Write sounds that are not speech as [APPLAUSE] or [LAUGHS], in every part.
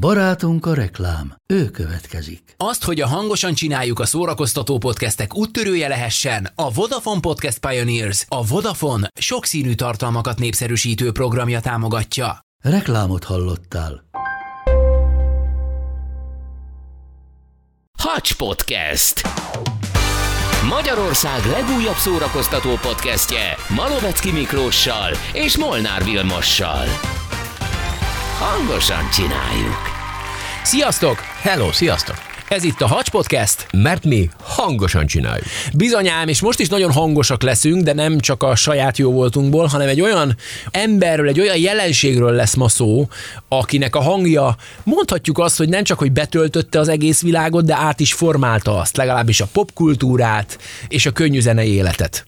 Barátunk a reklám, ő következik. Azt, hogy a hangosan csináljuk a szórakoztató podcastek úttörője lehessen, a Vodafone Podcast Pioneers, a Vodafone sokszínű tartalmakat népszerűsítő programja támogatja. Reklámot hallottál. Hacs Podcast. Magyarország legújabb szórakoztató podcastje Malovecki Miklóssal és Molnár Vilmossal. Hangosan csináljuk. Sziasztok! Hello, sziasztok! Ez itt a Hacs Podcast. Mert mi hangosan csináljuk. Bizonyám, és most is nagyon hangosak leszünk, de nem csak a saját jó voltunkból, hanem egy olyan emberről, egy olyan jelenségről lesz ma szó, akinek a hangja mondhatjuk azt, hogy nem csak, hogy betöltötte az egész világot, de át is formálta azt, legalábbis a popkultúrát és a könnyű zenei életet.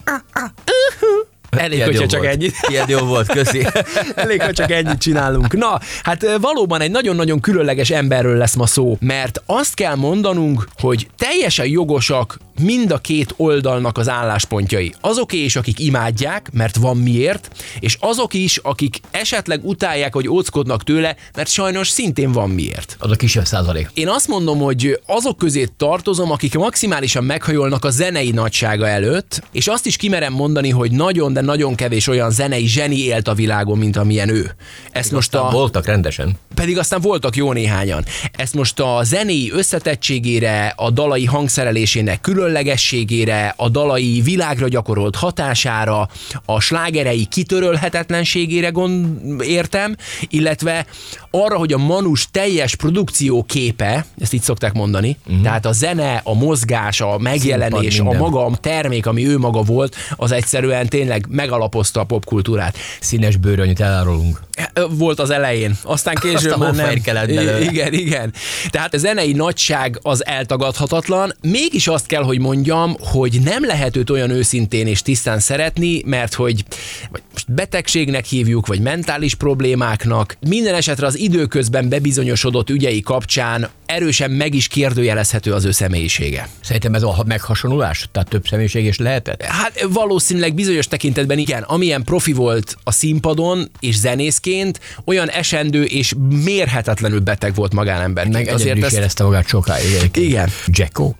Elég, Ilyen hogyha csak volt. ennyit. Ilyen jó volt, köszi. [LAUGHS] Elég, ha csak ennyit csinálunk. Na, hát valóban egy nagyon-nagyon különleges emberről lesz ma szó, mert azt kell mondanunk, hogy teljesen jogosak mind a két oldalnak az álláspontjai. Azoké is, akik imádják, mert van miért, és azok is, akik esetleg utálják, vagy óckodnak tőle, mert sajnos szintén van miért. Az a kisebb százalék. Én azt mondom, hogy azok közé tartozom, akik maximálisan meghajolnak a zenei nagysága előtt, és azt is kimerem mondani, hogy nagyon, de nagyon kevés olyan zenei zseni élt a világon, mint amilyen ő. Ezt most a... Voltak rendesen. Pedig aztán voltak jó néhányan. Ezt most a zenéi összetettségére, a dalai hangszerelésének különlegességére, a dalai világra gyakorolt hatására, a slágerei kitörölhetetlenségére gond értem, illetve arra, hogy a Manus teljes produkció képe, ezt így szokták mondani, uh-huh. tehát a zene, a mozgás, a megjelenés, Színpad, a maga a termék, ami ő maga volt, az egyszerűen tényleg megalapozta a popkultúrát. Színes bőrű, annyit elárulunk. Volt az elején, aztán később Aztán már nem. Igen, igen. Tehát a zenei nagyság az eltagadhatatlan. Mégis azt kell, hogy mondjam, hogy nem lehet őt olyan őszintén és tisztán szeretni, mert hogy vagy most betegségnek hívjuk, vagy mentális problémáknak. Minden esetre az időközben bebizonyosodott ügyei kapcsán erősen meg is kérdőjelezhető az ő személyisége. Szerintem ez a meghasonulás, tehát több személyiség is lehetett. Hát valószínűleg bizonyos tekintetben igen, amilyen profi volt a színpadon és zenészként, olyan esendő és mérhetetlenül beteg volt magánemberként. Meg egyedül is érezte magát sokáig. Igen. Jacko.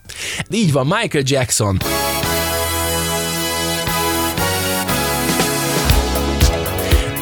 Így van, Michael Jackson.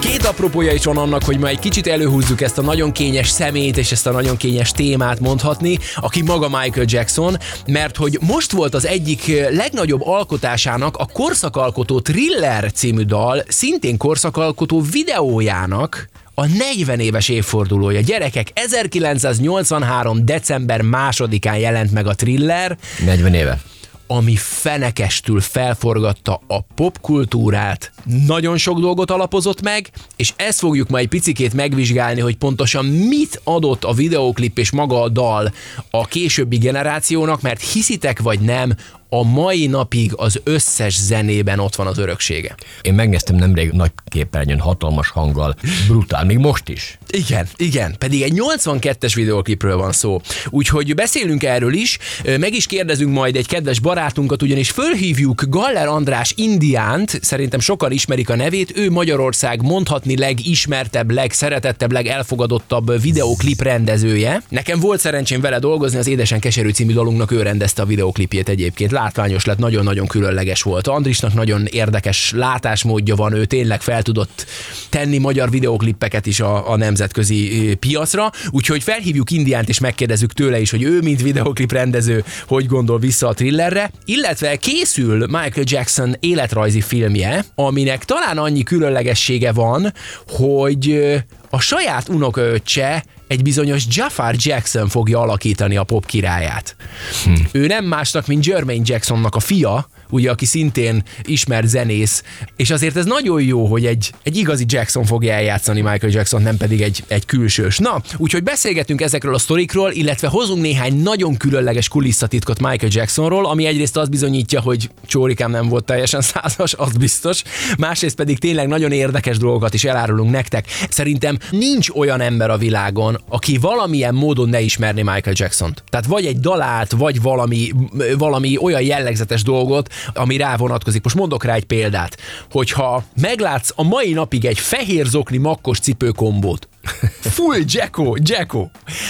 Két apropója is van annak, hogy ma egy kicsit előhúzzuk ezt a nagyon kényes szemét és ezt a nagyon kényes témát mondhatni, aki maga Michael Jackson, mert hogy most volt az egyik legnagyobb alkotásának a korszakalkotó Thriller című dal, szintén korszakalkotó videójának a 40 éves évfordulója. Gyerekek, 1983. december másodikán jelent meg a Thriller, 40 éve. Ami fenekestül felforgatta a popkultúrát, nagyon sok dolgot alapozott meg, és ezt fogjuk majd picikét megvizsgálni, hogy pontosan mit adott a videóklip és maga a dal a későbbi generációnak, mert hiszitek vagy nem, a mai napig az összes zenében ott van az öröksége. Én megnéztem nemrég nagy képernyőn, hatalmas hanggal, brutál, még most is. Igen, igen, pedig egy 82-es videoklipről van szó. Úgyhogy beszélünk erről is, meg is kérdezünk majd egy kedves barátunkat, ugyanis fölhívjuk Galler András Indiánt, szerintem sokan ismerik a nevét, ő Magyarország mondhatni legismertebb, legszeretettebb, legelfogadottabb videoklip rendezője. Nekem volt szerencsém vele dolgozni, az Édesen Keserű című dalunknak ő rendezte a videoklipjét egyébként. Látványos lett, nagyon-nagyon különleges volt. Andrisnak nagyon érdekes látásmódja van, ő tényleg fel tudott tenni magyar videoklippeket is a, a nemzetközi piacra, úgyhogy felhívjuk Indiánt és megkérdezzük tőle is, hogy ő, mint videoklip rendező, hogy gondol vissza a thrillerre, illetve készül Michael Jackson életrajzi filmje, aminek talán annyi különlegessége van, hogy a saját unokaöccse egy bizonyos Jafar Jackson fogja alakítani a pop királyát. Hm. Ő nem másnak, mint Jermaine Jacksonnak a fia, ugye, aki szintén ismert zenész, és azért ez nagyon jó, hogy egy, egy igazi Jackson fogja eljátszani Michael Jackson, nem pedig egy, egy külsős. Na, úgyhogy beszélgetünk ezekről a sztorikról, illetve hozunk néhány nagyon különleges kulisszatitkot Michael Jacksonról, ami egyrészt azt bizonyítja, hogy csórikám nem volt teljesen [LAUGHS] százas, az biztos, másrészt pedig tényleg nagyon érdekes dolgokat is elárulunk nektek. Szerintem nincs olyan ember a világon, aki valamilyen módon ne ismerni Michael Jackson-t. Tehát vagy egy dalát, vagy valami, valami olyan jellegzetes dolgot, ami rá vonatkozik. Most mondok rá egy példát, hogyha meglátsz a mai napig egy fehér zokni makkos cipő kombót, Full Jacko, Jacko.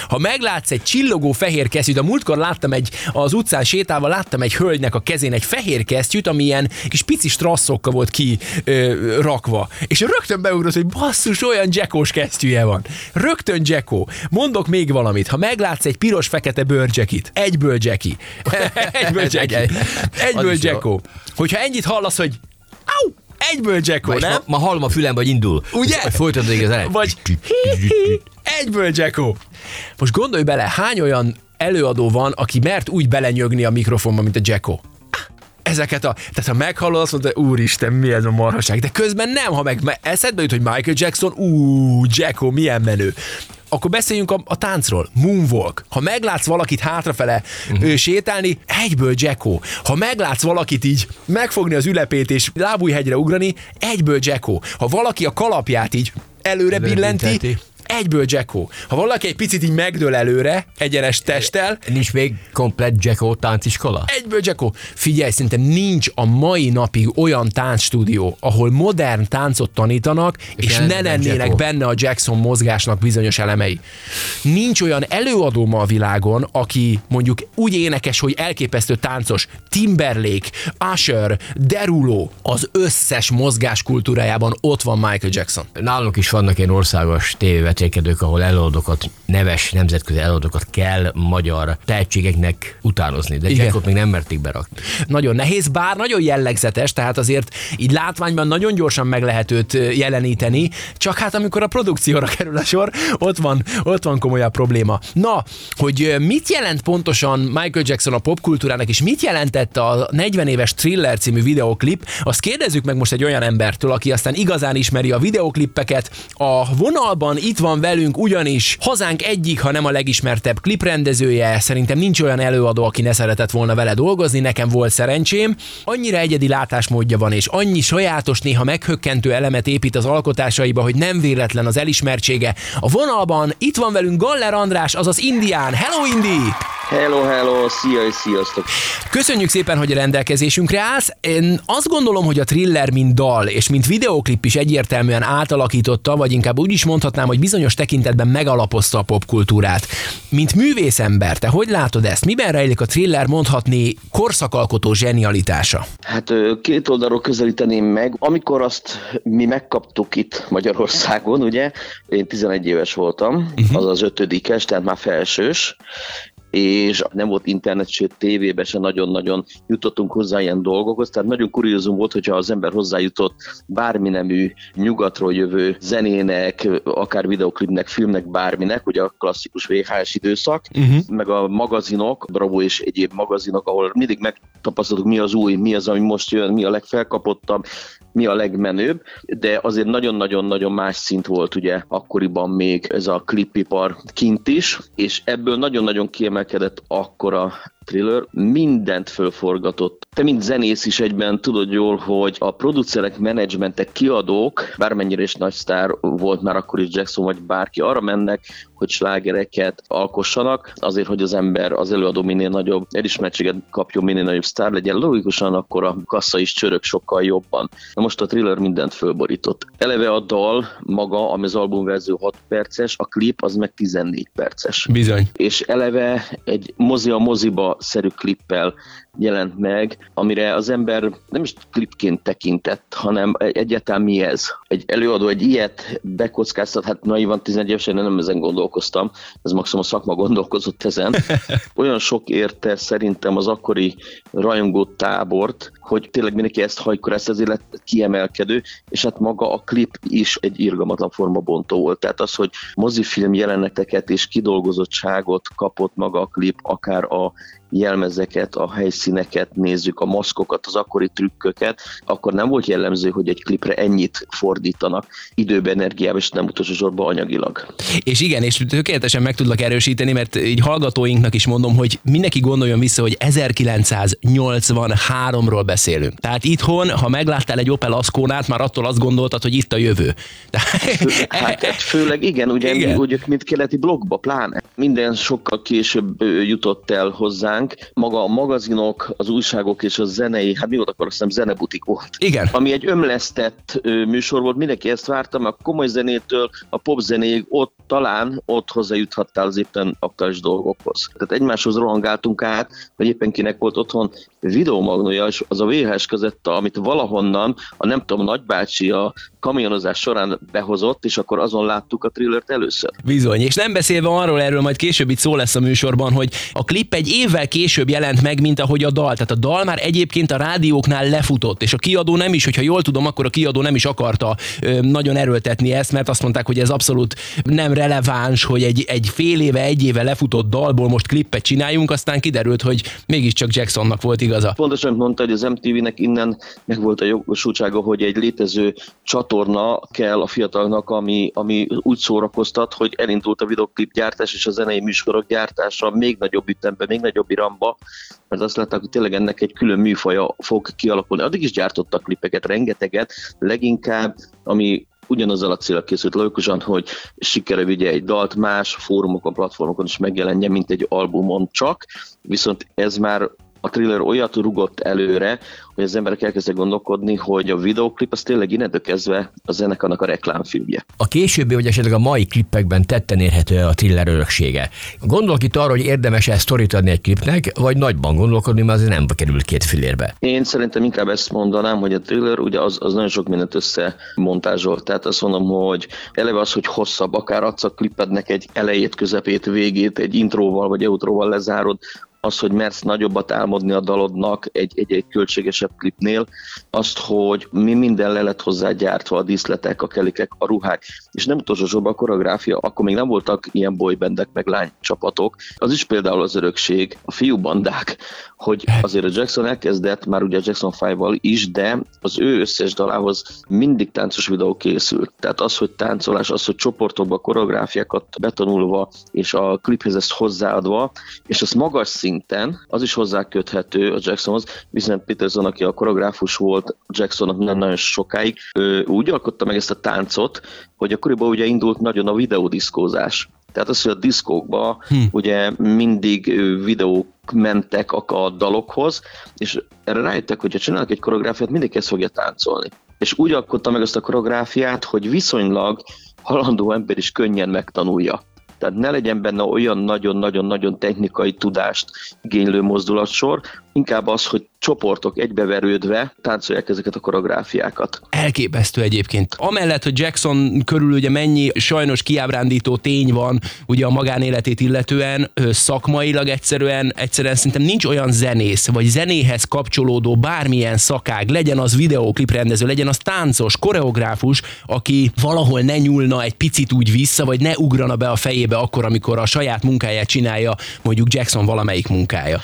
Ha meglátsz egy csillogó fehér kesztyűt, a múltkor láttam egy, az utcán sétálva láttam egy hölgynek a kezén egy fehér kesztyűt, ami ilyen kis pici strasszokkal volt ki ö, rakva. És rögtön beugrott, hogy basszus, olyan Jackos kesztyűje van. Rögtön Jacko. Mondok még valamit. Ha meglátsz egy piros-fekete bőrcsekit, egyből Jackie. [LAUGHS] egyből Jackie. Egyből. Jacko. Hogyha ennyit hallasz, hogy Au! Egyből Jacko, Ma, nem? ma, ma hallom a fülembe, hogy indul. Ugye? Vagy folytatod még az elejét. Vagy egyből Jacko. Most gondolj bele, hány olyan előadó van, aki mert úgy belenyögni a mikrofonba, mint a Jacko. Ezeket a, tehát ha meghallod, azt mondod, úristen, mi ez a marhaság. De közben nem, ha meg me- eszedbe jut, hogy Michael Jackson, ú, Jacko, milyen menő. Akkor beszéljünk a, a táncról. Moonwalk. Ha meglátsz valakit hátrafele uh-huh. sétálni, egyből Jacko. Ha meglátsz valakit így megfogni az ülepét és lábújhegyre ugrani, egyből Jacko. Ha valaki a kalapját így előre billenti. Egyből Jacko. Ha valaki egy picit így megdől előre, egyenes testtel, Nincs még komplett Jacko tánciskola? Egyből, Jacko. Figyelj, szerintem nincs a mai napig olyan táncstúdió, ahol modern táncot tanítanak, és, és ne lennének Jacko. benne a Jackson mozgásnak bizonyos elemei. Nincs olyan előadó ma a világon, aki mondjuk úgy énekes, hogy elképesztő táncos, Timberlake, Usher, Derulo, az összes mozgás kultúrájában ott van Michael Jackson. Nálunk is vannak ilyen országos tévévetélkedők, ahol előadókat, neves nemzetközi előadókat kell magyar tehetségeknek utánozni, de Igen. Jackot még nem merték berakni. Nagyon nehéz, bár nagyon jellegzetes, tehát azért így látványban nagyon gyorsan meg lehet őt jeleníteni, csak hát amikor a produkcióra kerül a sor, ott van, ott van komolyabb probléma. Na, hogy mit jelent pontosan Michael Jackson a popkultúrának, és mit jelentett a 40 éves Thriller című videoklip, azt kérdezzük meg most egy olyan embertől, aki aztán igazán ismeri a videoklippeket. A vonalban itt van velünk ugyanis hazánk egyik, ha nem a legismertebb kliprendezője, szerintem nincs olyan előadó, aki ne szeretett volna vele dolgozni, nekem volt szerencsém. Annyira egyedi látásmódja van, és annyi sajátos, néha meghökkentő elemet épít az alkotásaiba, hogy nem véletlen az elismertsége. A vonalban itt van velünk Galler András, azaz Indián. Hello Indi! Hello, hello, szia és sziasztok! Köszönjük szépen, hogy a rendelkezésünkre állsz. Én azt gondolom, hogy a thriller, mint dal és mint videoklip is egyértelműen átalakította, vagy inkább úgy is mondhatnám, hogy bizonyos tekintetben megalapozta a popkultúrát. Mint művészember, te hogy látod ezt? Miben rejlik a thriller mondhatni korszakalkotó zsenialitása? Hát két oldalról közelíteném meg. Amikor azt mi megkaptuk itt Magyarországon, ugye, én 11 éves voltam, uh-huh. az az ötödikes, tehát már felsős, és nem volt internet, sőt tévében se nagyon-nagyon jutottunk hozzá ilyen dolgokhoz, tehát nagyon kuriózum volt, hogyha az ember hozzájutott bármi nemű nyugatról jövő zenének, akár videoklipnek, filmnek, bárminek, ugye a klasszikus VHS időszak, uh-huh. meg a magazinok, Bravo és egyéb magazinok, ahol mindig megtapasztaltuk, mi az új, mi az, ami most jön, mi a legfelkapottabb, mi a legmenőbb, de azért nagyon-nagyon-nagyon más szint volt ugye akkoriban még ez a klipipar kint is, és ebből nagyon-nagyon kiemelkedett akkor a thriller, mindent fölforgatott. Te, mint zenész is egyben tudod jól, hogy a producerek, menedzsmentek, kiadók, bármennyire is nagy sztár volt már akkor is Jackson vagy bárki, arra mennek, hogy slágereket alkossanak, azért, hogy az ember, az előadó minél nagyobb elismertséget kapjon, minél nagyobb sztár legyen. Logikusan akkor a kassa is csörög sokkal jobban. Na most a thriller mindent fölborított. Eleve a dal maga, ami az albumverzió 6 perces, a klip az meg 14 perces Bizony. és eleve egy mozi a moziba szerű klippel jelent meg, amire az ember nem is klipként tekintett, hanem egy- egyáltalán mi ez. Egy előadó egy ilyet bekockáztat, hát naivan 11 évesen nem ezen gondolkoztam, ez maximum a szakma gondolkozott ezen. [LAUGHS] Olyan sok érte szerintem az akkori rajongó tábort, hogy tényleg mindenki ezt hajkor, ezt ezért lett kiemelkedő, és hát maga a klip is egy irgalmatlan formabontó volt. Tehát az, hogy mozifilm jeleneteket és kidolgozottságot kapott maga a klip, akár a jelmezeket, a helyszíneket nézzük, a maszkokat, az akkori trükköket, akkor nem volt jellemző, hogy egy klipre ennyit fordítanak időbe, energiába, és nem utolsó sorban anyagilag. És igen, és tökéletesen meg tudlak erősíteni, mert így hallgatóinknak is mondom, hogy mindenki gondoljon vissza, hogy 1983-ról beszélünk. Tehát itthon, ha megláttál egy Opel Asconát, már attól azt gondoltad, hogy itt a jövő. [LAUGHS] Hát hát főleg igen, ugye Igen. Mi, ugye, mint keleti blogba pláne. Minden sokkal később jutott el hozzánk, maga a magazinok, az újságok és a zenei, hát mi volt akkor azt hiszem zenebutik volt. Igen. Ami egy ömlesztett műsor volt, mindenki ezt várta, mert a komoly zenétől a pop zenéig ott talán ott hozzájuthattál az éppen aktuális dolgokhoz. Tehát egymáshoz rohangáltunk át, vagy éppen kinek volt otthon videomagnója, és az a VHS között, amit valahonnan a nem tudom, nagybácsi a kamionozás során behozott, és akkor azon láttuk a thrillert először. Bizony, és nem beszélve arról, erről majd később itt szó lesz a műsorban, hogy a klip egy évvel később jelent meg, mint ahogy a dal. Tehát a dal már egyébként a rádióknál lefutott, és a kiadó nem is, hogyha jól tudom, akkor a kiadó nem is akarta ö, nagyon erőltetni ezt, mert azt mondták, hogy ez abszolút nem releváns, hogy egy, egy fél éve, egy éve lefutott dalból most klippet csináljunk, aztán kiderült, hogy mégiscsak Jacksonnak volt igaza. Pontosan mondta, hogy az MTV-nek innen meg volt a jogosultsága, hogy egy létező csatorna kell a fiatalnak, ami, ami úgy szórakoztat, hogy elindult a videoklip gyártás és a zenei műsorok gyártása még nagyobb ütemben, még nagyobb iramba, mert azt látták, hogy tényleg ennek egy külön műfaja fog kialakulni. Addig is gyártottak klipeket, rengeteget, leginkább, ami ugyanazzal a célra készült logikusan, hogy sikere vigye egy dalt más fórumokon, platformokon is megjelenjen, mint egy albumon csak, viszont ez már a thriller olyat rugott előre, hogy az emberek elkezdtek gondolkodni, hogy a videoklip az tényleg innentől kezdve a zenekarnak a reklámfilmje. A későbbi, vagy esetleg a mai klippekben tetten érhető a thriller öröksége. Gondolok itt arra, hogy érdemes ezt sztorit adni egy klipnek, vagy nagyban gondolkodni, mert azért nem kerül két filérbe. Én szerintem inkább ezt mondanám, hogy a thriller ugye az, az nagyon sok mindent összemontázsol. Tehát azt mondom, hogy eleve az, hogy hosszabb, akár adsz a klipednek egy elejét, közepét, végét, egy intróval vagy outróval lezárod, az, hogy mersz nagyobbat álmodni a dalodnak egy, egy, egy költségesebb klipnél, azt, hogy mi minden le lett hozzá gyártva, a díszletek, a kelikek, a ruhák, és nem utolsó sorban a koreográfia, akkor még nem voltak ilyen boybandek, meg lánycsapatok. Az is például az örökség, a fiúbandák, hogy azért a Jackson elkezdett már ugye a Jackson 5-val is, de az ő összes dalához mindig táncos videó készült. Tehát az, hogy táncolás, az, hogy csoportokba koreográfiákat betanulva, és a kliphez ezt hozzáadva, és az magas szinten, az is hozzáköthető a Jacksonhoz, viszont Peterson, aki a koreográfus volt Jacksonnak nem nagyon sokáig, ő úgy alkotta meg ezt a táncot, hogy akkoriban ugye indult nagyon a videódiszkózás. Tehát az, hogy a diszkókba hm. ugye mindig videók mentek a, a dalokhoz, és erre rájöttek, hogy ha csinálnak egy koreográfiát, mindenki ezt fogja táncolni. És úgy alkotta meg ezt a koreográfiát, hogy viszonylag halandó ember is könnyen megtanulja. Tehát ne legyen benne olyan nagyon-nagyon-nagyon technikai tudást igénylő mozdulatsor, inkább az, hogy csoportok egybeverődve táncolják ezeket a koreográfiákat. Elképesztő egyébként. Amellett, hogy Jackson körül ugye mennyi sajnos kiábrándító tény van ugye a magánéletét illetően, szakmailag egyszerűen, egyszerűen szerintem nincs olyan zenész, vagy zenéhez kapcsolódó bármilyen szakág, legyen az videóklip rendező, legyen az táncos, koreográfus, aki valahol ne nyúlna egy picit úgy vissza, vagy ne ugrana be a fejébe akkor, amikor a saját munkáját csinálja mondjuk Jackson valamelyik munkája.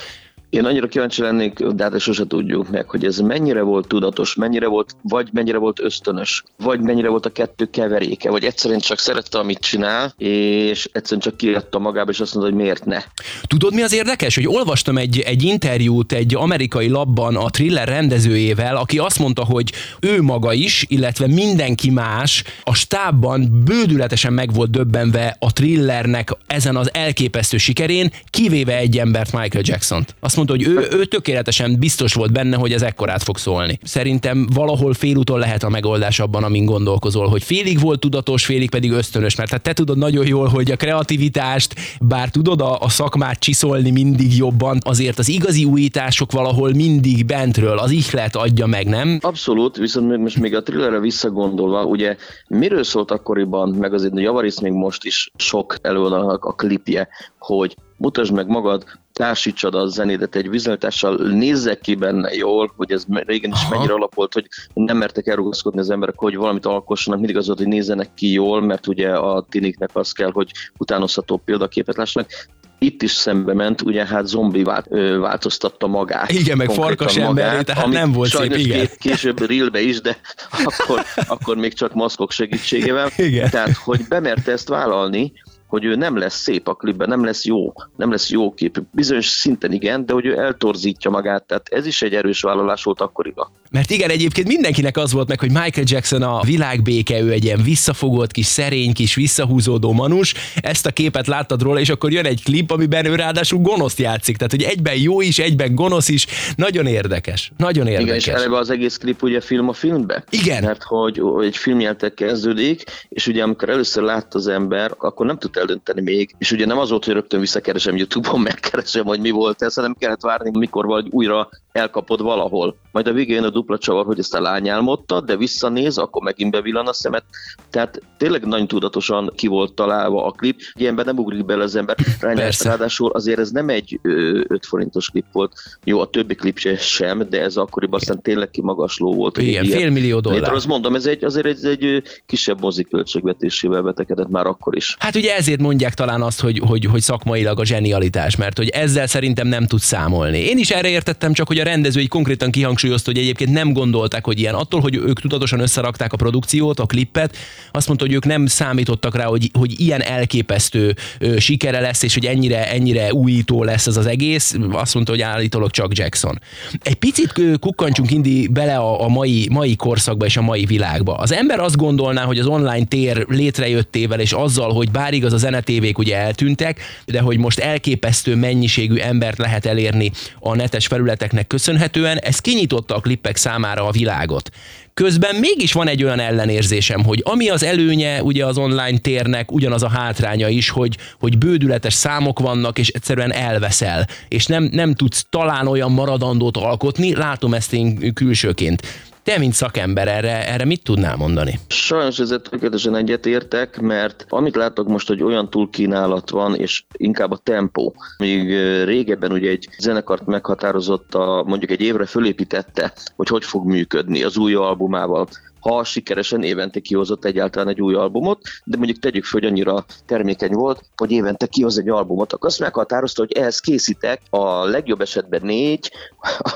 Én annyira kíváncsi lennék, de hát sose tudjuk meg, hogy ez mennyire volt tudatos, mennyire volt, vagy mennyire volt ösztönös, vagy mennyire volt a kettő keveréke, vagy egyszerűen csak szerette, amit csinál, és egyszerűen csak kiadta magába, és azt mondta, hogy miért ne. Tudod, mi az érdekes, hogy olvastam egy, egy interjút egy amerikai labban a thriller rendezőjével, aki azt mondta, hogy ő maga is, illetve mindenki más a stábban bődületesen meg volt döbbenve a thrillernek ezen az elképesztő sikerén, kivéve egy embert, Michael Jackson-t. Azt mondta, hogy ő, ő tökéletesen biztos volt benne, hogy ez ekkorát fog szólni. Szerintem valahol félúton lehet a megoldás abban, amin gondolkozol, hogy félig volt tudatos, félig pedig ösztönös, mert hát te tudod nagyon jól, hogy a kreativitást, bár tudod a, a szakmát csiszolni mindig jobban, azért az igazi újítások valahol mindig bentről, az ihlet adja meg, nem? Abszolút, viszont most még a thrillerre visszagondolva, ugye miről szólt akkoriban, meg azért javarisz még most is sok előadónak a klipje, hogy mutasd meg magad, társítsad a zenédet egy vizeltással, nézzek ki benne jól, hogy ez régen is Aha. mennyire alapolt, hogy nem mertek elrugaszkodni az emberek, hogy valamit alkossanak, mindig az volt, hogy nézzenek ki jól, mert ugye a tiniknek az kell, hogy utánozható példaképet lássanak itt is szembe ment, ugye hát zombi vált, ö, változtatta magát. Igen, meg farkas ember, tehát nem volt szép, igen. később rilbe is, de [LAUGHS] akkor, akkor még csak maszkok segítségével. Igen. Tehát, hogy bemerte ezt vállalni, hogy ő nem lesz szép a klipben, nem lesz jó, nem lesz jó kép. Bizonyos szinten igen, de hogy ő eltorzítja magát, tehát ez is egy erős vállalás volt akkoriban. Mert igen, egyébként mindenkinek az volt meg, hogy Michael Jackson a világbéke, ő egy ilyen visszafogott kis szerény kis visszahúzódó manus. Ezt a képet láttad róla, és akkor jön egy klip, amiben ő ráadásul gonoszt játszik. Tehát, hogy egyben jó is, egyben gonosz is. Nagyon érdekes. Nagyon érdekes. Igen, és eleve az egész klip ugye film a filmbe. Igen. Mert hogy egy filmjeltek kezdődik, és ugye amikor először látta az ember, akkor nem tud eldönteni még, és ugye nem az volt, hogy rögtön visszakeresem YouTube-on, [LAUGHS] megkeresem, hogy mi volt ez, hanem kellett várni, mikor vagy újra elkapod valahol. Majd a végén a dupla csavar, hogy ezt a lány álmodta, de visszanéz, akkor megint bevillan a szemet. Tehát tényleg nagyon tudatosan ki volt találva a klip. Ilyenben nem ugrik bele az ember. [LAUGHS] Rányás, ráadásul azért ez nem egy 5 forintos klip volt. Jó, a többi klip sem, de ez akkoriban aztán tényleg kimagasló volt. Igen, fél millió dollár. Létre, azt mondom, ez egy, azért egy, egy kisebb moziköltségvetésével betekedett már akkor is. Hát ugye ezért mondják talán azt, hogy, hogy, hogy szakmailag a zsenialitás, mert hogy ezzel szerintem nem tud számolni. Én is erre értettem, csak hogy a rendező egy konkrétan kihangsúlyozta, hogy egyébként nem gondolták, hogy ilyen attól, hogy ők tudatosan összerakták a produkciót, a klippet, azt mondta, hogy ők nem számítottak rá, hogy, hogy ilyen elképesztő ö, sikere lesz, és hogy ennyire, ennyire újító lesz ez az egész. Azt mondta, hogy állítólag csak Jackson. Egy picit kukkantsunk indi bele a, a mai, mai korszakba és a mai világba. Az ember azt gondolná, hogy az online tér létrejöttével, és azzal, hogy bár igaz a zenetévék ugye eltűntek, de hogy most elképesztő mennyiségű embert lehet elérni a netes felületeknek köszönhetően, ez kinyitotta a klippek számára a világot. Közben mégis van egy olyan ellenérzésem, hogy ami az előnye ugye az online térnek, ugyanaz a hátránya is, hogy, hogy bődületes számok vannak, és egyszerűen elveszel, és nem, nem tudsz talán olyan maradandót alkotni, látom ezt én külsőként. Te, mint szakember, erre, erre mit tudnál mondani? Sajnos ezzel tökéletesen egyetértek, mert amit látok most, hogy olyan túlkínálat van, és inkább a tempó. Míg régebben ugye egy zenekart meghatározott, a, mondjuk egy évre fölépítette, hogy hogy fog működni az új albumával ha sikeresen évente kihozott egyáltalán egy új albumot, de mondjuk tegyük föl, hogy annyira termékeny volt, hogy évente kihoz egy albumot, akkor azt meghatározta, hogy ehhez készítek a legjobb esetben négy,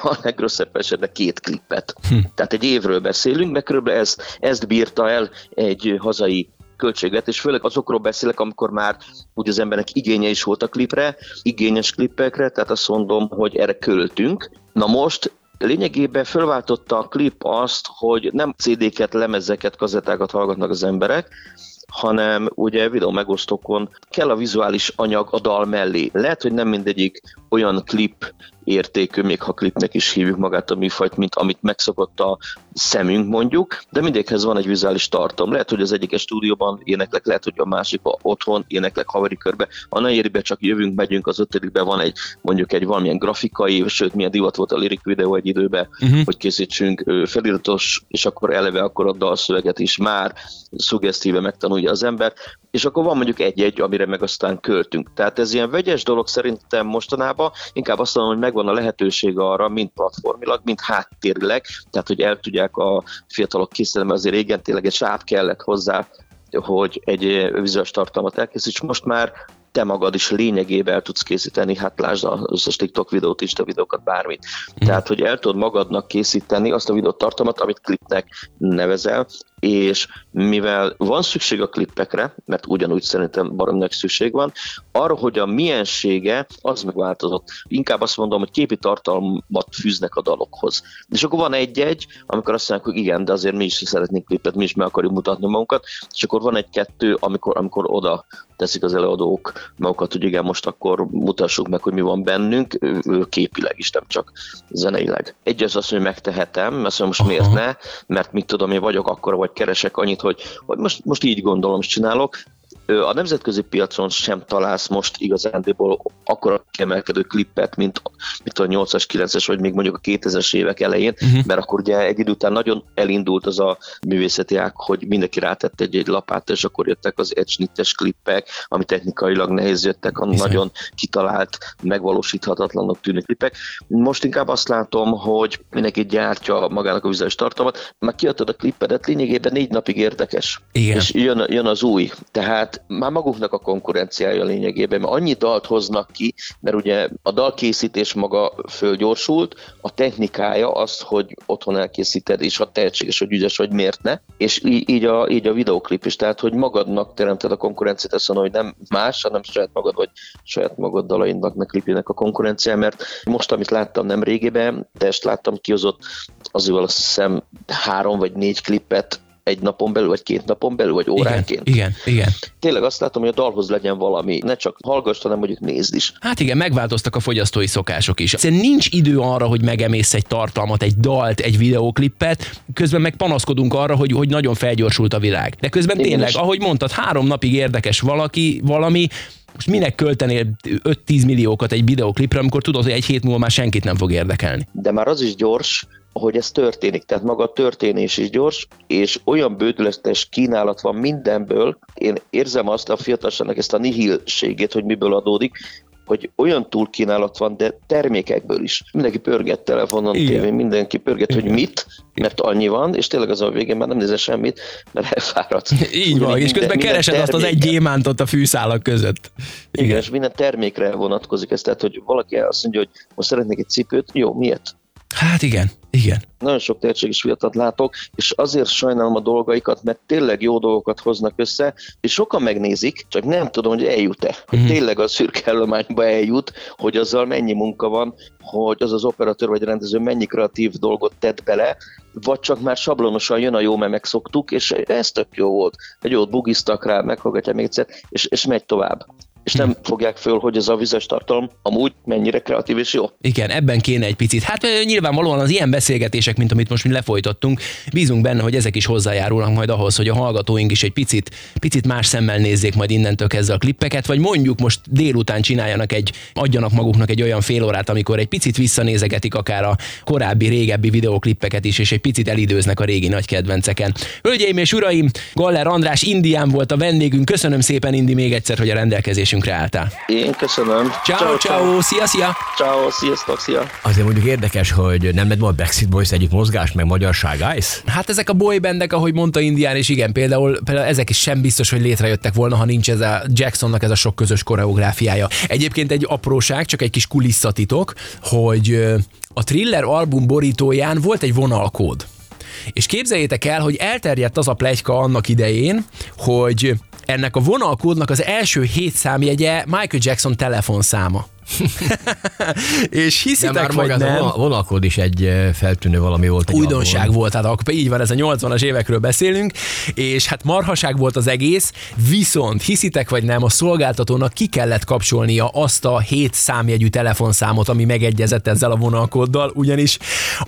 a legrosszabb esetben két klippet. Hm. Tehát egy évről beszélünk, meg körülbelül ezt, ezt bírta el egy hazai költségvetés, főleg azokról beszélek, amikor már úgy az embernek igénye is volt a klipre, igényes klippekre, tehát azt mondom, hogy erre költünk. Na most Lényegében fölváltotta a klip azt, hogy nem CD-ket, lemezeket, kazettákat hallgatnak az emberek, hanem ugye videó megosztókon kell a vizuális anyag a dal mellé. Lehet, hogy nem mindegyik olyan klip értékű, még ha klipnek is hívjuk magát a műfajt, mint amit megszokott a szemünk mondjuk, de mindegyikhez van egy vizuális tartom. Lehet, hogy az egyik stúdióban éneklek, lehet, hogy a másik otthon éneklek haveri körbe, a negyedibe csak jövünk, megyünk, az ötödikben van egy mondjuk egy valamilyen grafikai, sőt milyen divat volt a lirik videó egy időben, uh-huh. hogy készítsünk feliratos, és akkor eleve akkor a dalszöveget is már szuggesztíve megtanulja az ember, és akkor van mondjuk egy-egy, amire meg aztán költünk. Tehát ez ilyen vegyes dolog szerintem mostanában, inkább azt mondom, hogy megvan a lehetőség arra, mind platformilag, mind háttérileg, tehát hogy el tudják a fiatalok készíteni, mert azért régen tényleg egy sáv kellett hozzá, hogy egy vizuális tartalmat elkészíts. Most már te magad is lényegében el tudsz készíteni, hát lásd az összes TikTok videót, Insta videókat, bármit. Tehát, hogy el tudod magadnak készíteni azt a videót tartalmat, amit klipnek nevezel, és mivel van szükség a klippekre, mert ugyanúgy szerintem barom nagy szükség van, arra, hogy a miensége az megváltozott. Inkább azt mondom, hogy képi tartalmat fűznek a dalokhoz. És akkor van egy-egy, amikor azt mondják, hogy igen, de azért mi is szeretnénk klippet, mi is meg akarjuk mutatni magunkat, és akkor van egy-kettő, amikor, amikor oda teszik az előadók magukat, hogy igen, most akkor mutassuk meg, hogy mi van bennünk, képileg is, nem csak zeneileg. Egy az az, hogy megtehetem, mert most Aha. miért ne, mert mit tudom, én vagyok akkor, vagy keresek annyit, hogy, hogy most, most így gondolom, és csinálok, a nemzetközi piacon sem találsz most igazándiból akkora emelkedő klippet, mint, mint a 8-as, 9-es, vagy még mondjuk a 2000-es évek elején, uh-huh. mert akkor ugye egy idő után nagyon elindult az a művészeti ág, hogy mindenki rátett egy-egy lapát, és akkor jöttek az etchnites klippek, ami technikailag nehéz jöttek, a nagyon kitalált, megvalósíthatatlanok tűnő klippek. Most inkább azt látom, hogy mindenki gyártja magának a vizuális tartalmat, már kiadtad a klippedet, lényegében négy napig érdekes. Igen. És jön, jön az új. Tehát Tehát már maguknak a konkurenciája lényegében, mert annyi dalt hoznak ki, mert ugye a dalkészítés maga fölgyorsult, a technikája az, hogy otthon elkészíted, és ha tehetséges, hogy ügyes, hogy miért ne, és így, így, a, így a videoklip is, tehát hogy magadnak teremted a konkurenciát, azt mondom, hogy nem más, hanem saját magad, vagy saját magad dalaidnak, meg klipjének a konkurencia, mert most, amit láttam nem régében, test láttam, kihozott azért azt hiszem három vagy négy klippet egy napon belül, vagy két napon belül, vagy óránként. Igen, igen, igen. Tényleg azt látom, hogy a dalhoz legyen valami, ne csak hallgass, hanem mondjuk nézd is. Hát igen, megváltoztak a fogyasztói szokások is. Egyszerűen nincs idő arra, hogy megemész egy tartalmat, egy dalt, egy videóklippet, közben meg panaszkodunk arra, hogy, hogy nagyon felgyorsult a világ. De közben Igen, tényleg, és- ahogy mondtad, három napig érdekes valaki, valami, most minek költenél 5-10 milliókat egy videóklipre, amikor tudod, hogy egy hét múlva már senkit nem fog érdekelni. de már az is gyors, hogy ez történik. Tehát maga a történés is gyors, és olyan bődületes kínálat van mindenből. Én érzem azt a fiatalságnak ezt a nihilségét, hogy miből adódik, hogy olyan túlkínálat van, de termékekből is. Mindenki pörget telefonon, Igen. tévén, mindenki pörget, hogy mit, mert annyi van, és tényleg az a végén már nem nézel semmit, mert elfáradsz. Így van, és közben keresed azt az egy gyémántot a fűszálak között. Igen, és minden termékre vonatkozik ez, tehát hogy valaki azt mondja, hogy most szeretnék egy cipőt, jó, miért? Hát igen, igen. Nagyon sok tehetséges fiatalt látok, és azért sajnálom a dolgaikat, mert tényleg jó dolgokat hoznak össze, és sokan megnézik, csak nem tudom, hogy eljut-e. Hogy Mhm. tényleg a szürke állományba eljut, hogy azzal mennyi munka van, hogy az az operatőr vagy rendező mennyi kreatív dolgot tett bele, vagy csak már sablonosan jön a jó, mert megszoktuk, és ez tök jó volt. Egy jót bugiztak rá, meghallgatja még egyszer, és, és megy tovább. És nem fogják föl, hogy ez a vizes tartalom amúgy mennyire kreatív és jó. Igen, ebben kéne egy picit. Hát nyilvánvalóan az ilyen beszélgetések, mint amit most mi lefolytattunk, bízunk benne, hogy ezek is hozzájárulnak majd ahhoz, hogy a hallgatóink is egy picit, picit más szemmel nézzék majd innentől kezdve a klippeket, vagy mondjuk most délután csináljanak egy, adjanak maguknak egy olyan fél órát, amikor egy picit visszanézegetik akár a korábbi, régebbi videoklippeket is, és egy picit elidőznek a régi nagy kedvenceken. Hölgyeim és uraim, Galler András Indián volt a vendégünk. Köszönöm szépen, Indi, még egyszer, hogy a rendelkezésünkre álltál. Én köszönöm. Ciao, ciao, szia, szia! Ciao, sziasztok, szia! Azért mondjuk érdekes, hogy nem lett volna Backstreet Boys együtt mozgás, meg magyarság Ice? Hát ezek a boybandek, ahogy mondta Indián, és igen, például, például ezek is sem biztos, hogy létrejöttek volna, ha nincs ez a Jacksonnak ez a sok közös koreográfiája. Egyébként egy apróság, csak egy kis kulisszatitok, hogy a Thriller album borítóján volt egy vonalkód. És képzeljétek el, hogy elterjedt az a plegyka annak idején, hogy ennek a vonalkódnak az első hét számjegye Michael Jackson telefonszáma. [LAUGHS] és De hiszitek már vagy a nem, vonal- vonalkód is egy feltűnő valami volt. egy újdonság albumon. volt, tehát akkor így van, ez a 80-as évekről beszélünk, és hát marhaság volt az egész, viszont hiszitek vagy nem, a szolgáltatónak ki kellett kapcsolnia azt a hét számjegyű telefonszámot, ami megegyezett ezzel a vonalkóddal, ugyanis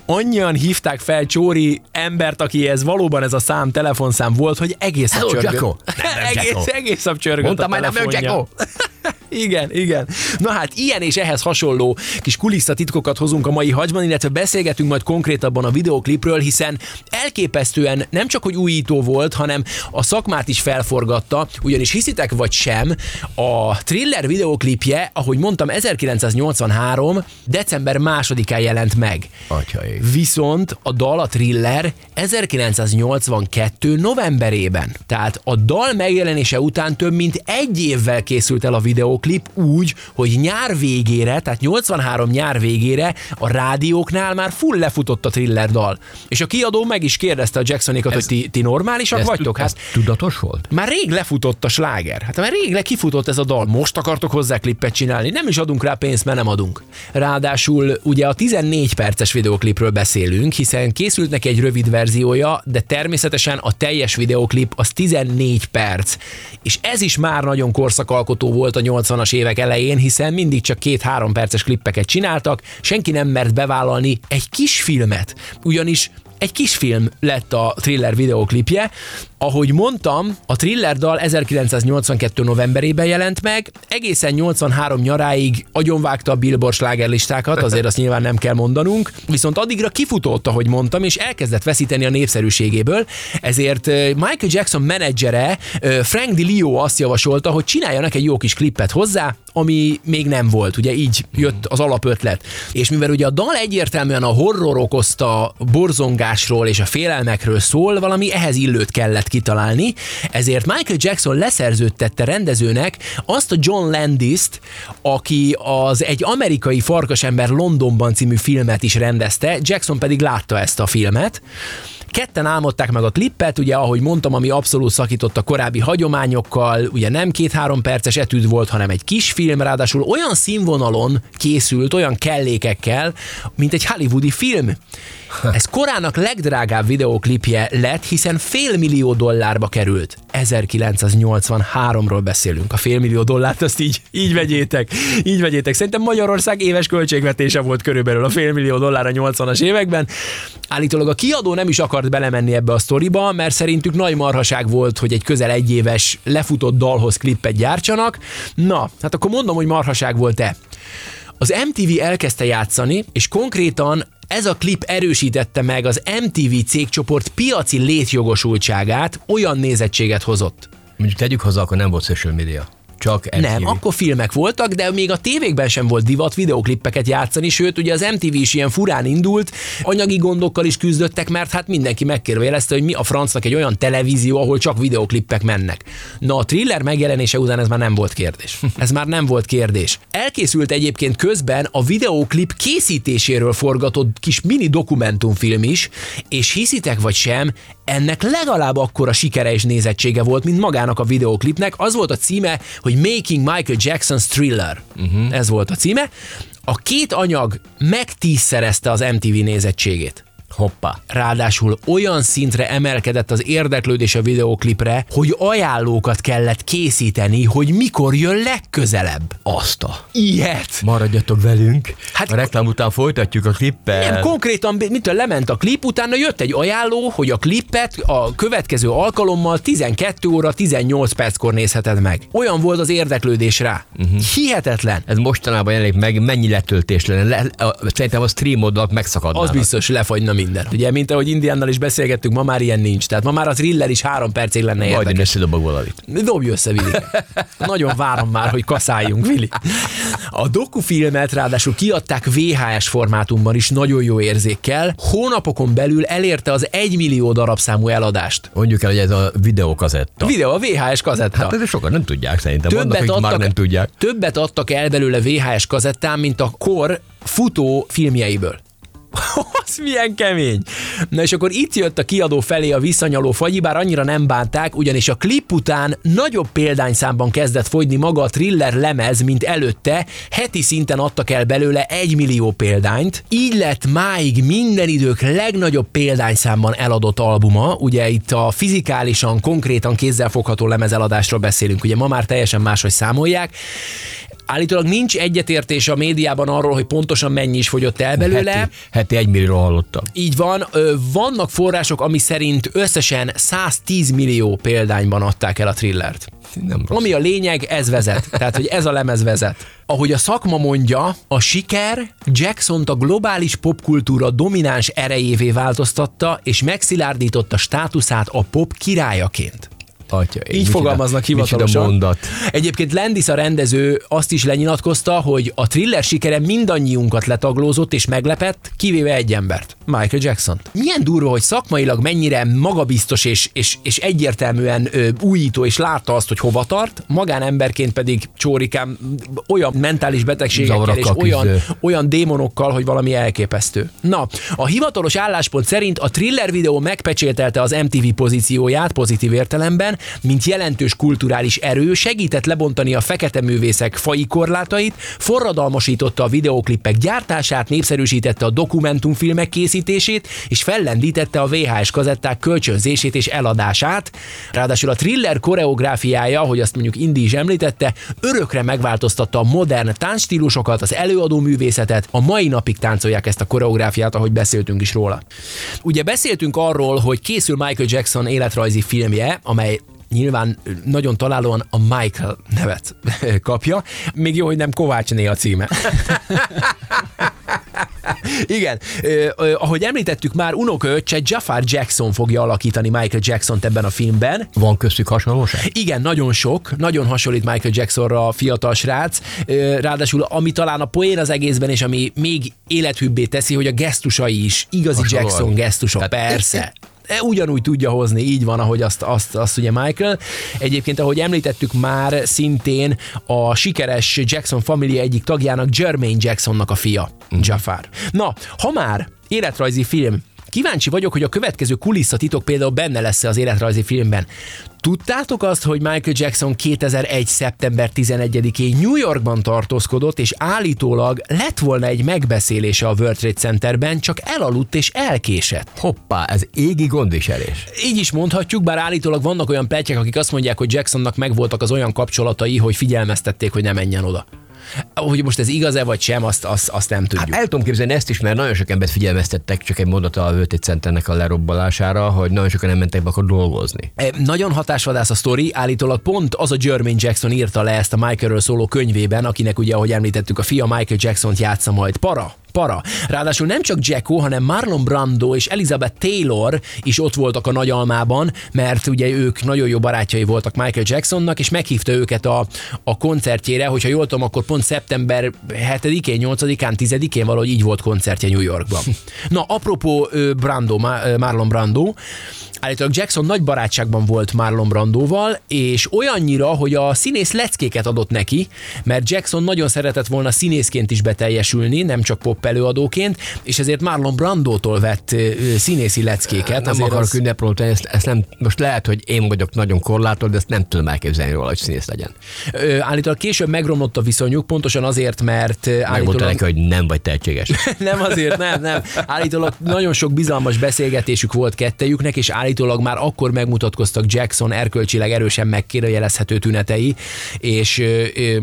annyian hívták fel Csóri embert, aki ez valóban ez a szám, telefonszám volt, hogy egész nap csörgött. [LAUGHS] Egész, egész nap csörgött Mondtam a már, nem. Jacko. [LAUGHS] Igen, igen. Na hát ilyen és ehhez hasonló kis kulisszatitkokat hozunk a mai hagyban, illetve beszélgetünk majd konkrétabban a videoklipről, hiszen elképesztően nem csak, hogy újító volt, hanem a szakmát is felforgatta, ugyanis hiszitek vagy sem, a thriller videoklipje, ahogy mondtam, 1983. december másodikán jelent meg. Atyaik. Viszont a dal, a thriller 1982. novemberében. Tehát a dal megjelenése után több mint egy évvel készült el a videoklip úgy, hogy nyár végére, tehát 83 nyár végére a rádióknál már full lefutott a thriller dal. És a kiadó meg is kérdezte a Jacksonékat, hogy ti, ti normálisak Ez vagytok? Hát ez tudatos volt? már rég lefutott a sláger. Hát már rég le kifutott ez a dal. Most akartok hozzá klippet csinálni. Nem is adunk rá pénzt, mert nem adunk. Ráadásul ugye a 14 perces videoklipről beszélünk, hiszen készült neki egy rövid verziója, de természetesen a teljes videoklip az 14 perc. És ez is már nagyon korszakalkotó volt a 80-as évek elején, hiszen mindig csak két-három perces klippeket csináltak, senki nem mert bevállalni egy kis filmet. Ugyanis egy kisfilm lett a thriller videoklipje. Ahogy mondtam, a thriller dal 1982. novemberében jelent meg, egészen 83 nyaráig agyonvágta a Billboard slágerlistákat, azért azt nyilván nem kell mondanunk, viszont addigra kifutott, ahogy mondtam, és elkezdett veszíteni a népszerűségéből, ezért Michael Jackson menedzsere Frank DiLio azt javasolta, hogy csináljanak egy jó kis klippet hozzá, ami még nem volt. Ugye így jött az alapötlet. És mivel ugye a dal egyértelműen a horror okozta borzongásról és a félelmekről szól, valami ehhez illőt kellett kitalálni, ezért Michael Jackson leszerződtette rendezőnek azt a John Landis-t, aki az egy amerikai farkasember Londonban című filmet is rendezte, Jackson pedig látta ezt a filmet, Ketten álmodták meg a klippet, ugye ahogy mondtam, ami abszolút szakított a korábbi hagyományokkal, ugye nem két-három perces etűd volt, hanem egy kis film, ráadásul olyan színvonalon készült, olyan kellékekkel, mint egy hollywoodi film. Ez korának legdrágább videóklipje lett, hiszen fél millió dollárba került. 1983-ról beszélünk. A fél millió dollárt azt így, így vegyétek. Így vegyétek. Szerintem Magyarország éves költségvetése volt körülbelül a fél millió dollár a 80-as években. Állítólag a kiadó nem is akart belemenni ebbe a sztoriba, mert szerintük nagy marhaság volt, hogy egy közel egy éves lefutott dalhoz klippet gyártsanak. Na, hát akkor mondom, hogy marhaság volt-e. Az MTV elkezdte játszani, és konkrétan ez a klip erősítette meg az MTV cégcsoport piaci létjogosultságát, olyan nézettséget hozott. Mondjuk tegyük hozzá, akkor nem volt social media. Csak MTV. Nem, akkor filmek voltak, de még a tévékben sem volt divat videoklippeket játszani, sőt, ugye az MTV is ilyen furán indult, anyagi gondokkal is küzdöttek, mert hát mindenki megkérdőjelezte, hogy mi a francnak egy olyan televízió, ahol csak videoklippek mennek. Na, a thriller megjelenése után ez már nem volt kérdés. [LAUGHS] Ez már nem volt kérdés. Elkészült egyébként közben a videoklip készítéséről forgatott kis mini dokumentumfilm is, és hiszitek vagy sem, ennek legalább akkora sikere és nézettsége volt, mint magának a videoklipnek. Az volt a címe, hogy Making Michael Jackson's Thriller. Uh-huh. Ez volt a címe. A két anyag megtízszerezte az MTV nézettségét. Hoppá. Ráadásul olyan szintre emelkedett az érdeklődés a videóklipre, hogy ajánlókat kellett készíteni, hogy mikor jön legközelebb. Azt a. Ilyet! Maradjatok velünk. Hát- a reklám után folytatjuk a klippel. Nem, konkrétan, mitől lement a klip, utána jött egy ajánló, hogy a klippet a következő alkalommal 12 óra 18 perckor nézheted meg. Olyan volt az érdeklődés rá. Uh-huh. Hihetetlen. Ez mostanában jelenik meg, mennyi letöltés lenne. Le, a, szerintem a stream oldalak megszakadnának. Az biztos lefagyna minden. Ugye, mint ahogy Indiánnal is beszélgettünk, ma már ilyen nincs. Tehát ma már a thriller is három percig lenne Majd én érdekes. összedobok valamit. Dobj össze, Vili. [LAUGHS] Nagyon várom már, hogy kaszáljunk, Vili. A dokufilmet ráadásul kiadták VHS formátumban is nagyon jó érzékkel. Hónapokon belül elérte az 1 millió darabszámú eladást. Mondjuk el, hogy ez a videókazetta. Videó, a VHS kazetta. Hát ez sokan nem tudják szerintem. Vannak, akik már nem tudják. többet adtak el belőle VHS kazettán, mint a kor futó filmjeiből. [LAUGHS] Az milyen kemény. Na és akkor itt jött a kiadó felé a visszanyaló fagyi, bár annyira nem bánták, ugyanis a klip után nagyobb példányszámban kezdett fogyni maga a thriller lemez, mint előtte, heti szinten adtak el belőle egy millió példányt. Így lett máig minden idők legnagyobb példányszámban eladott albuma, ugye itt a fizikálisan, konkrétan kézzelfogható lemezeladásról beszélünk, ugye ma már teljesen máshogy számolják, Állítólag nincs egyetértés a médiában arról, hogy pontosan mennyi is fogyott el belőle. Heti, heti egy millióról hallottam. Így van, vannak források, ami szerint összesen 110 millió példányban adták el a thrillert. Nem rossz. Ami a lényeg, ez vezet. Tehát, hogy ez a lemez vezet. Ahogy a szakma mondja, a siker Jackson-t a globális popkultúra domináns erejévé változtatta, és megszilárdította státuszát a pop királyaként. Atya, Így micsoda- fogalmaznak hivatalosan. mondat. Egyébként Landis a rendező azt is lenyilatkozta, hogy a thriller sikere mindannyiunkat letaglózott és meglepett, kivéve egy embert, Michael jackson Milyen durva, hogy szakmailag mennyire magabiztos és, és, és egyértelműen ö, újító, és látta azt, hogy hova tart, magánemberként pedig csórikám olyan mentális betegségekkel és Zavarakkal olyan, küzdő. olyan démonokkal, hogy valami elképesztő. Na, a hivatalos álláspont szerint a thriller videó megpecsételte az MTV pozícióját pozitív értelemben, mint jelentős kulturális erő, segített lebontani a fekete művészek fai korlátait, forradalmasította a videóklipek gyártását, népszerűsítette a dokumentumfilmek készítését, és fellendítette a VHS kazetták kölcsönzését és eladását. Ráadásul a thriller koreográfiája, ahogy azt mondjuk Indi is említette, örökre megváltoztatta a modern táncstílusokat, az előadó művészetet. A mai napig táncolják ezt a koreográfiát, ahogy beszéltünk is róla. Ugye beszéltünk arról, hogy készül Michael Jackson életrajzi filmje, amely nyilván nagyon találóan a Michael nevet [LAUGHS] kapja. Még jó, hogy nem Kovácsné a címe. [LAUGHS] Igen, ö, ö, ahogy említettük már, unokaöccse Jafar Jackson fogja alakítani Michael Jackson-t ebben a filmben. Van köztük hasonlóság? Igen, nagyon sok, nagyon hasonlít Michael Jacksonra a fiatal srác. Ö, Ráadásul, ami talán a poén az egészben, és ami még élethűbbé teszi, hogy a gesztusai is igazi Hasonlóan. Jackson gesztusok, Tehát- persze. E, Ugyanúgy tudja hozni, így van, ahogy azt, azt, azt ugye Michael. Egyébként, ahogy említettük már, szintén a sikeres Jackson família egyik tagjának, Jermaine Jacksonnak a fia, Jafar. Na, ha már életrajzi film, Kíváncsi vagyok, hogy a következő kulisszatitok például benne lesz-e az életrajzi filmben. Tudtátok azt, hogy Michael Jackson 2001. szeptember 11-én New Yorkban tartózkodott, és állítólag lett volna egy megbeszélése a World Trade Centerben, csak elaludt és elkésett. Hoppá, ez égi gondviselés. Így is mondhatjuk, bár állítólag vannak olyan pletyek, akik azt mondják, hogy Jacksonnak megvoltak az olyan kapcsolatai, hogy figyelmeztették, hogy ne menjen oda. Hogy most ez igaz-e vagy sem, azt, azt, azt nem tudjuk. Hát el tudom képzelni ezt is, mert nagyon sok embert figyelmeztettek, csak egy mondata a Trade Centernek a lerobbalására, hogy nagyon sokan nem mentek be akkor dolgozni. E, Nagyon hatásvadász a sztori, állítólag pont az a Jermaine Jackson írta le ezt a Michaelről szóló könyvében, akinek ugye, ahogy említettük, a fia Michael Jackson-t játsza majd. Para, para. Ráadásul nem csak Jacko, hanem Marlon Brando és Elizabeth Taylor is ott voltak a nagyalmában, mert ugye ők nagyon jó barátjai voltak Michael Jacksonnak, és meghívta őket a, a koncertjére, hogyha jól tudom, akkor pont szeptember 7-én, 8-án, 10-én valahogy így volt koncertje New Yorkban. Na, apropó Brando, Marlon Brando, Állítólag Jackson nagy barátságban volt Marlon Brandóval, és olyannyira, hogy a színész leckéket adott neki, mert Jackson nagyon szeretett volna színészként is beteljesülni, nem csak pop előadóként, és ezért Marlon Brandótól vett színészi leckéket. Nem Azért akarok az- ünnepolni, ezt, ezt nem, most lehet, hogy én vagyok nagyon korlátolt, de ezt nem tudom elképzelni róla, hogy színész legyen. Ö, Állítólag később megromlott a viszonyuk, pontosan azért, mert ö, Megmondta állítólag... neki, hogy nem vagy tehetséges. [LAUGHS] nem azért, nem, nem. Állítólag nagyon sok bizalmas beszélgetésük volt kettejüknek, és állítólag már akkor megmutatkoztak Jackson erkölcsileg erősen megkérdőjelezhető tünetei, és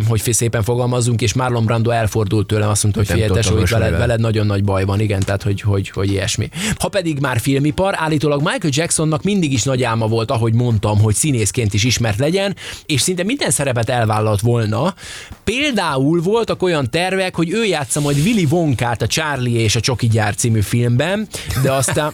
hogy szépen fogalmazzunk, és Marlon Brando elfordult tőlem, azt mondta, hogy figyelj, tesó, itt veled, veled nagyon nagy baj van, igen, tehát hogy, hogy, hogy ilyesmi. Ha pedig már filmipar, állítólag Michael Jacksonnak mindig is nagy álma volt, ahogy mondtam, hogy színészként is ismert legyen, és szinte minden szerepet elvállalt volna. Például voltak olyan tervek, hogy ő játsza majd Willy Wonkát a Charlie és a Csoki gyár című filmben, de aztán,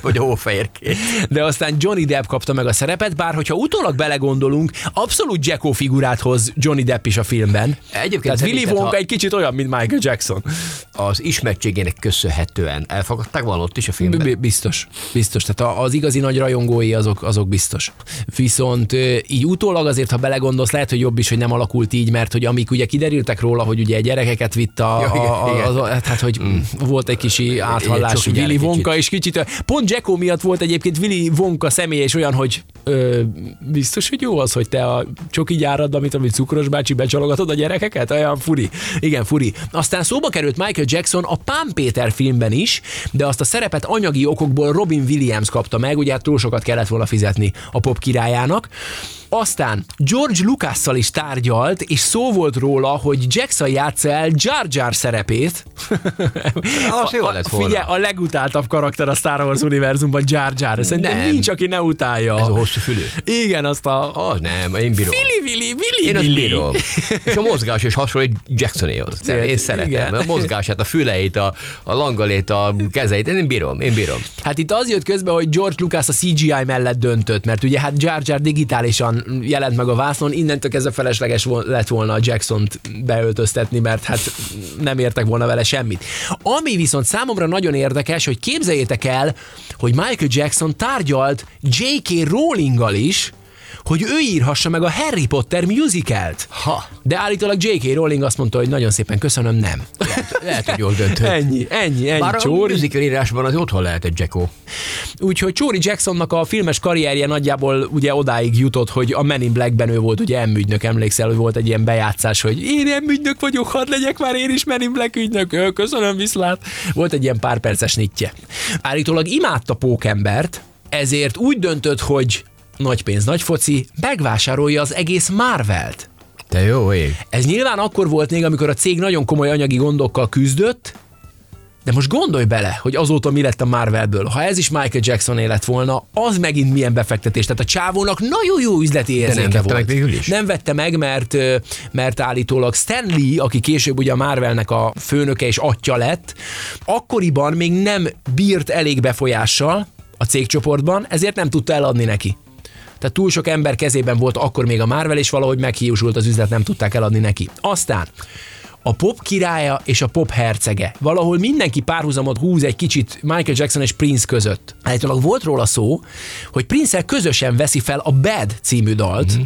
Vagy hófehérként. De aztán Johnny Depp kapta meg a szerepet, bár hogyha utólag belegondolunk, abszolút Jacko figurát hoz Johnny Depp is a filmben. Egyébként Tehát Willy Wonka ha- egy kicsit olyan, mint Michael Jackson. Az ismertségének köszönhetően elfogadták volna ott is a filmben? Biztos, biztos. Tehát az igazi nagy rajongói azok, azok biztos. Viszont így utólag azért, ha belegondolsz, lehet, hogy jobb is, hogy nem alakult így, mert hogy amik ugye kiderültek róla, hogy ugye gyerekeket vitt a, Ja, igen, a, a, igen. az, tehát hogy mm. volt egy kisi áthallás Willy Wonka, és kicsit, pont Jacko miatt volt egyébként Willy Wonka személye is olyan, hogy ö, biztos, hogy jó az, hogy te a csoki gyárad, amit, amit cukros bácsi becsalogatod a gyerekeket? Olyan furi. Igen, furi. Aztán szóba került Michael Jackson a Pán Péter filmben is, de azt a szerepet anyagi okokból Robin Williams kapta meg, ugye hát túl sokat kellett volna fizetni a pop királyának. Aztán George Lucasszal is tárgyalt, és szó volt róla, hogy Jackson játsza el Jar Jar szerepét. [LAUGHS] Az jó lett volna. Figyelj, a legutáltabb karakter a Star Wars univerzumban Jar Jar. Szerintem Nem. nincs, aki ne utálja. Ez a hosszú fülű. Igen, azt a... Az nem, én bírom. Willy, Willy, Willy, Én azt bírom. És a mozgás is hasonlít Jacksonéhoz. Igen. Én szeretem. Igen. A mozgását, a füleit, a, a langalét, a kezeit, én bírom, én bírom. Hát itt az jött közben, hogy George Lucas a CGI mellett döntött, mert ugye hát Jar Jar digitálisan jelent meg a vásznon, innentől kezdve felesleges lett volna a Jackson-t beöltöztetni, mert hát nem értek volna vele semmit. Ami viszont számomra nagyon érdekes, hogy képzeljétek el, hogy Michael Jackson tárgyalt J.K. Rowlinggal is, hogy ő írhassa meg a Harry Potter musicalt. Ha. De állítólag J.K. Rowling azt mondta, hogy nagyon szépen köszönöm, nem. Lehet, hogy jól döntött. [LAUGHS] Ennyi, ennyi, ennyi. Bár a Csóri. musical írásban az otthon lehet egy Jacko. Úgyhogy Csóri Jacksonnak a filmes karrierje nagyjából ugye odáig jutott, hogy a Men in Blackben ő volt ugye M-ügynök, emlékszel, hogy volt egy ilyen bejátszás, hogy én M-ügynök vagyok, hadd legyek már én is Men in Black ügynök, köszönöm viszlát. Volt egy ilyen pár perces nyitje. Állítólag imádta pókembert, ezért úgy döntött, hogy nagy pénz, nagy foci, megvásárolja az egész Marvelt. Te jó ég. Ez nyilván akkor volt még, amikor a cég nagyon komoly anyagi gondokkal küzdött, De most gondolj bele, hogy azóta mi lett a Marvelből. Ha ez is Michael Jackson élet volna, az megint milyen befektetés. Tehát a csávónak nagyon jó üzleti érzéke nem vette volt. meg végül is? Nem vette meg, mert, mert állítólag Stan Lee, aki később ugye a Marvelnek a főnöke és atya lett, akkoriban még nem bírt elég befolyással a cégcsoportban, ezért nem tudta eladni neki. Tehát túl sok ember kezében volt akkor még a Marvel, és valahogy meghiúsult az üzlet, nem tudták eladni neki. Aztán a pop királya és a pop hercege. Valahol mindenki párhuzamot húz egy kicsit Michael Jackson és Prince között. Állítólag volt róla szó, hogy prince közösen veszi fel a Bad című dalt, mm-hmm.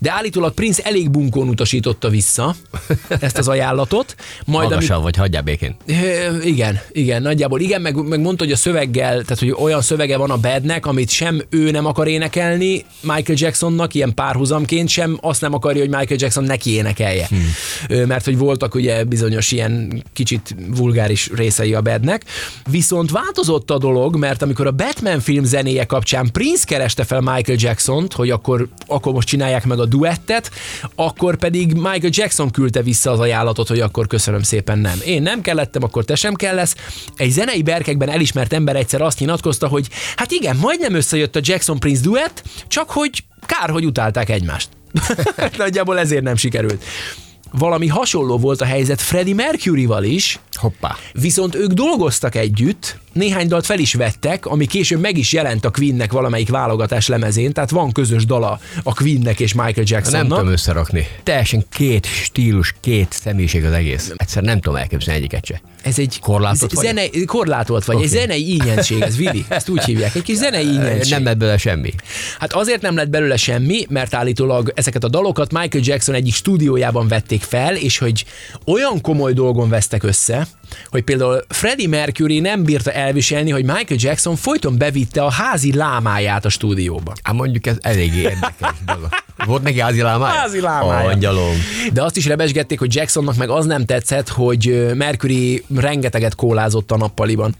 De állítólag Prince elég bunkón utasította vissza [LAUGHS] ezt az ajánlatot. Majd Magasabb vagy, hagyjál békén. Igen, igen, nagyjából igen, meg, meg mondta, hogy a szöveggel, tehát hogy olyan szövege van a Badnek, amit sem ő nem akar énekelni Michael Jacksonnak, ilyen párhuzamként, sem azt nem akarja, hogy Michael Jackson neki énekelje. Hmm. Mert hogy voltak ugye bizonyos ilyen kicsit vulgáris részei a Badnek. Viszont változott a dolog, mert amikor a Batman film zenéje kapcsán Prince kereste fel Michael Jackson-t, hogy akkor, akkor most csinálják meg a duettet, akkor pedig Michael Jackson küldte vissza az ajánlatot, hogy akkor köszönöm szépen nem. Én nem kellettem, akkor te sem kell lesz. Egy zenei berkekben elismert ember egyszer azt nyilatkozta, hogy hát igen, majdnem összejött a Jackson Prince duett, csak hogy kár, hogy utálták egymást. [LAUGHS] Nagyjából ezért nem sikerült. Valami hasonló volt a helyzet Freddie Mercury-val is, Hoppá. Viszont ők dolgoztak együtt, néhány dalt fel is vettek, ami később meg is jelent a Queennek valamelyik válogatás lemezén, tehát van közös dala a Queennek és Michael Nem Jacksonnak. tudom összerakni. Teljesen két stílus, két személyiség az egész. Egyszer nem tudom elképzelni egyiket se. Ez egy Korlátolt vagy? zene, korlátolt vagy, okay. egy zenei ínyenség, ez Vili, ezt úgy hívják, egy kis zenei ínyenség. Nem lett belőle semmi. Hát azért nem lett belőle semmi, mert állítólag ezeket a dalokat Michael Jackson egyik stúdiójában vették fel, és hogy olyan komoly dolgon vesztek össze, hogy például Freddie Mercury nem bírta elviselni, hogy Michael Jackson folyton bevitte a házi lámáját a stúdióba. Hát mondjuk ez eléggé érdekes dolog. Volt neki házi lámája? Házi lámája. Angyalom. De azt is rebesgették, hogy Jacksonnak meg az nem tetszett, hogy Mercury rengeteget kólázott a nappaliban.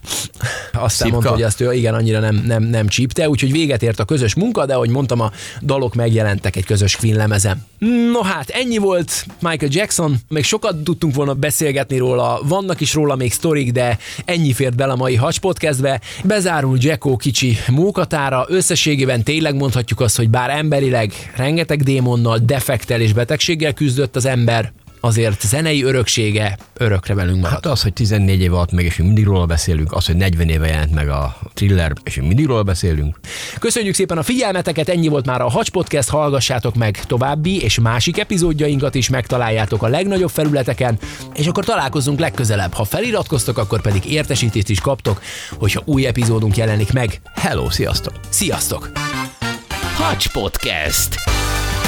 Aztán Csípka? mondta, hogy ezt ő igen, annyira nem, nem, nem csípte, úgyhogy véget ért a közös munka, de ahogy mondtam, a dalok megjelentek egy közös Queen lemezen. No hát, ennyi volt Michael Jackson, még sokat tudtunk volna beszélgetni róla, vannak is róla még sztorik, de ennyi fért bele a mai Hacs Podcastbe. Bezárul Jacko kicsi mókatára, összességében tényleg mondhatjuk azt, hogy bár emberileg rengeteg démonnal, defektel és betegséggel küzdött az ember, azért zenei öröksége örökre velünk marad. Hát az, hogy 14 év alatt meg, és mindig róla beszélünk, az, hogy 40 éve jelent meg a thriller, és mindig róla beszélünk. Köszönjük szépen a figyelmeteket, ennyi volt már a Hacs Podcast, hallgassátok meg további és másik epizódjainkat is megtaláljátok a legnagyobb felületeken, és akkor találkozzunk legközelebb. Ha feliratkoztok, akkor pedig értesítést is kaptok, hogyha új epizódunk jelenik meg. Hello, sziasztok! Sziasztok! Hacs Podcast.